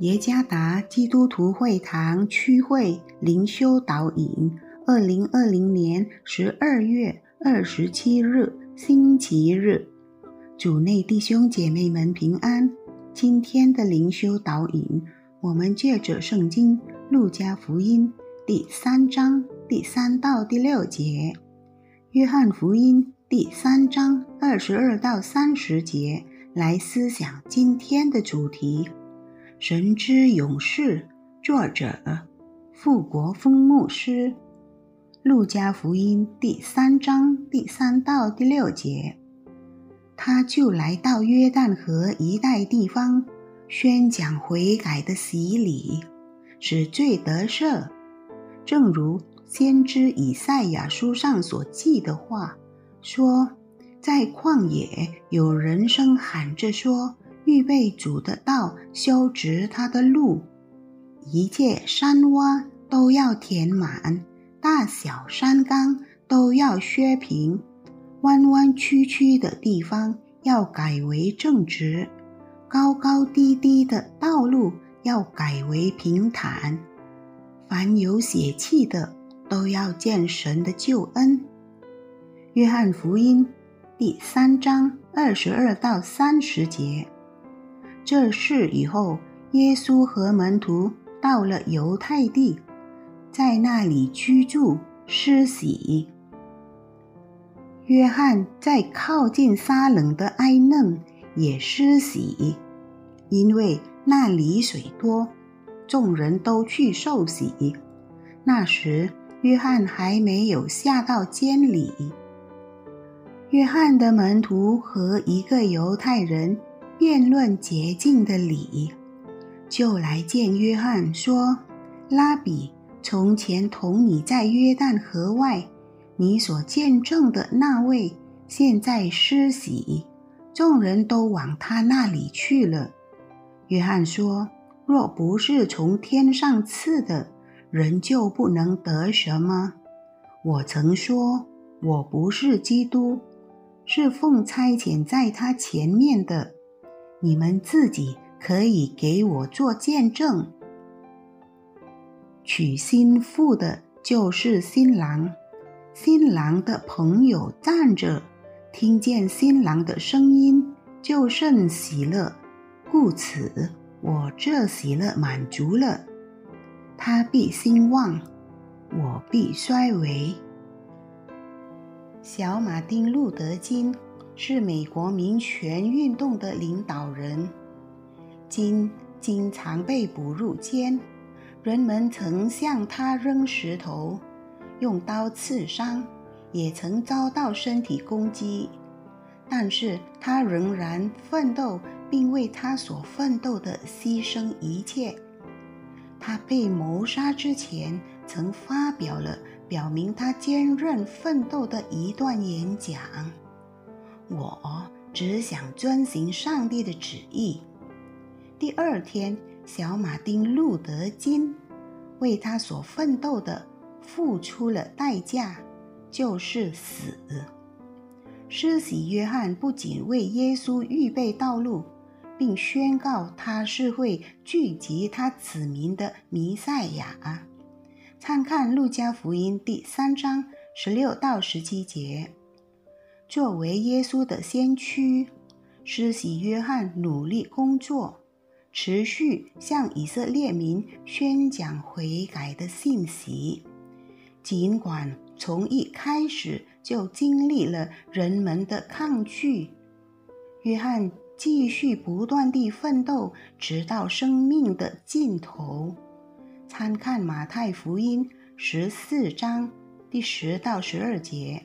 耶加达基督徒会堂区会灵修导引，二零二零年十二月二十七日星期日，主内弟兄姐妹们平安。今天的灵修导引，我们借着圣经路加福音第三章第三到第六节，约翰福音第三章二十二到三十节来思想今天的主题。神之勇士，作者富国峰牧师，路加福音第三章第三到第六节，他就来到约旦河一带地方，宣讲悔改的洗礼，使罪得赦。正如先知以赛亚书上所记的话说，在旷野有人声喊着说。预备主的道，修直他的路，一切山洼都要填满，大小山冈都要削平，弯弯曲曲的地方要改为正直，高高低低的道路要改为平坦。凡有血气的，都要见神的救恩。约翰福音第三章二十二到三十节。这事以后，耶稣和门徒到了犹太地，在那里居住施洗。约翰在靠近撒冷的埃嫩也施洗，因为那里水多，众人都去受洗。那时，约翰还没有下到监里。约翰的门徒和一个犹太人。辩论洁净的理，就来见约翰说：“拉比，从前同你在约旦河外，你所见证的那位，现在施洗，众人都往他那里去了。”约翰说：“若不是从天上赐的，人就不能得什么。我曾说，我不是基督，是奉差遣在他前面的。”你们自己可以给我做见证。娶新妇的就是新郎，新郎的朋友站着，听见新郎的声音，就甚喜乐。故此，我这喜乐满足了。他必兴旺，我必衰微。小马丁·路德·金。是美国民权运动的领导人，今经常被捕入监。人们曾向他扔石头，用刀刺伤，也曾遭到身体攻击。但是他仍然奋斗，并为他所奋斗的牺牲一切。他被谋杀之前，曾发表了表明他坚韧奋斗的一段演讲。我只想遵行上帝的旨意。第二天，小马丁·路德·金为他所奋斗的付出了代价，就是死。施洗约翰不仅为耶稣预备道路，并宣告他是会聚集他子民的弥赛亚。参看《路加福音》第三章十六到十七节。作为耶稣的先驱，施洗约翰努力工作，持续向以色列民宣讲悔改的信息。尽管从一开始就经历了人们的抗拒，约翰继续不断地奋斗，直到生命的尽头。参看马太福音十四章第十到十二节。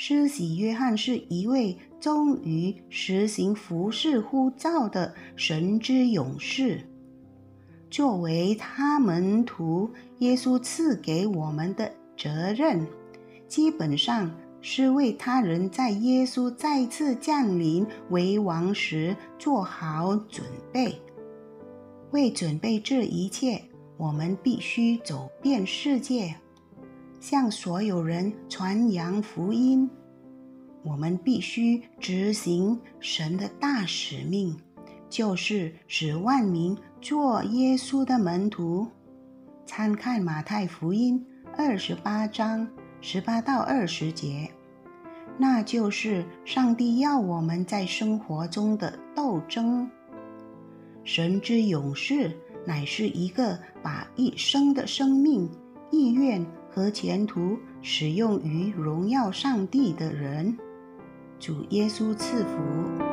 施洗约翰是一位忠于实行服侍呼召的神之勇士。作为他门徒，耶稣赐给我们的责任，基本上是为他人在耶稣再次降临为王时做好准备。为准备这一切，我们必须走遍世界。向所有人传扬福音，我们必须执行神的大使命，就是使万民做耶稣的门徒。参看马太福音二十八章十八到二十节，那就是上帝要我们在生活中的斗争。神之勇士乃是一个把一生的生命、意愿和前途使用于荣耀上帝的人。主耶稣赐福。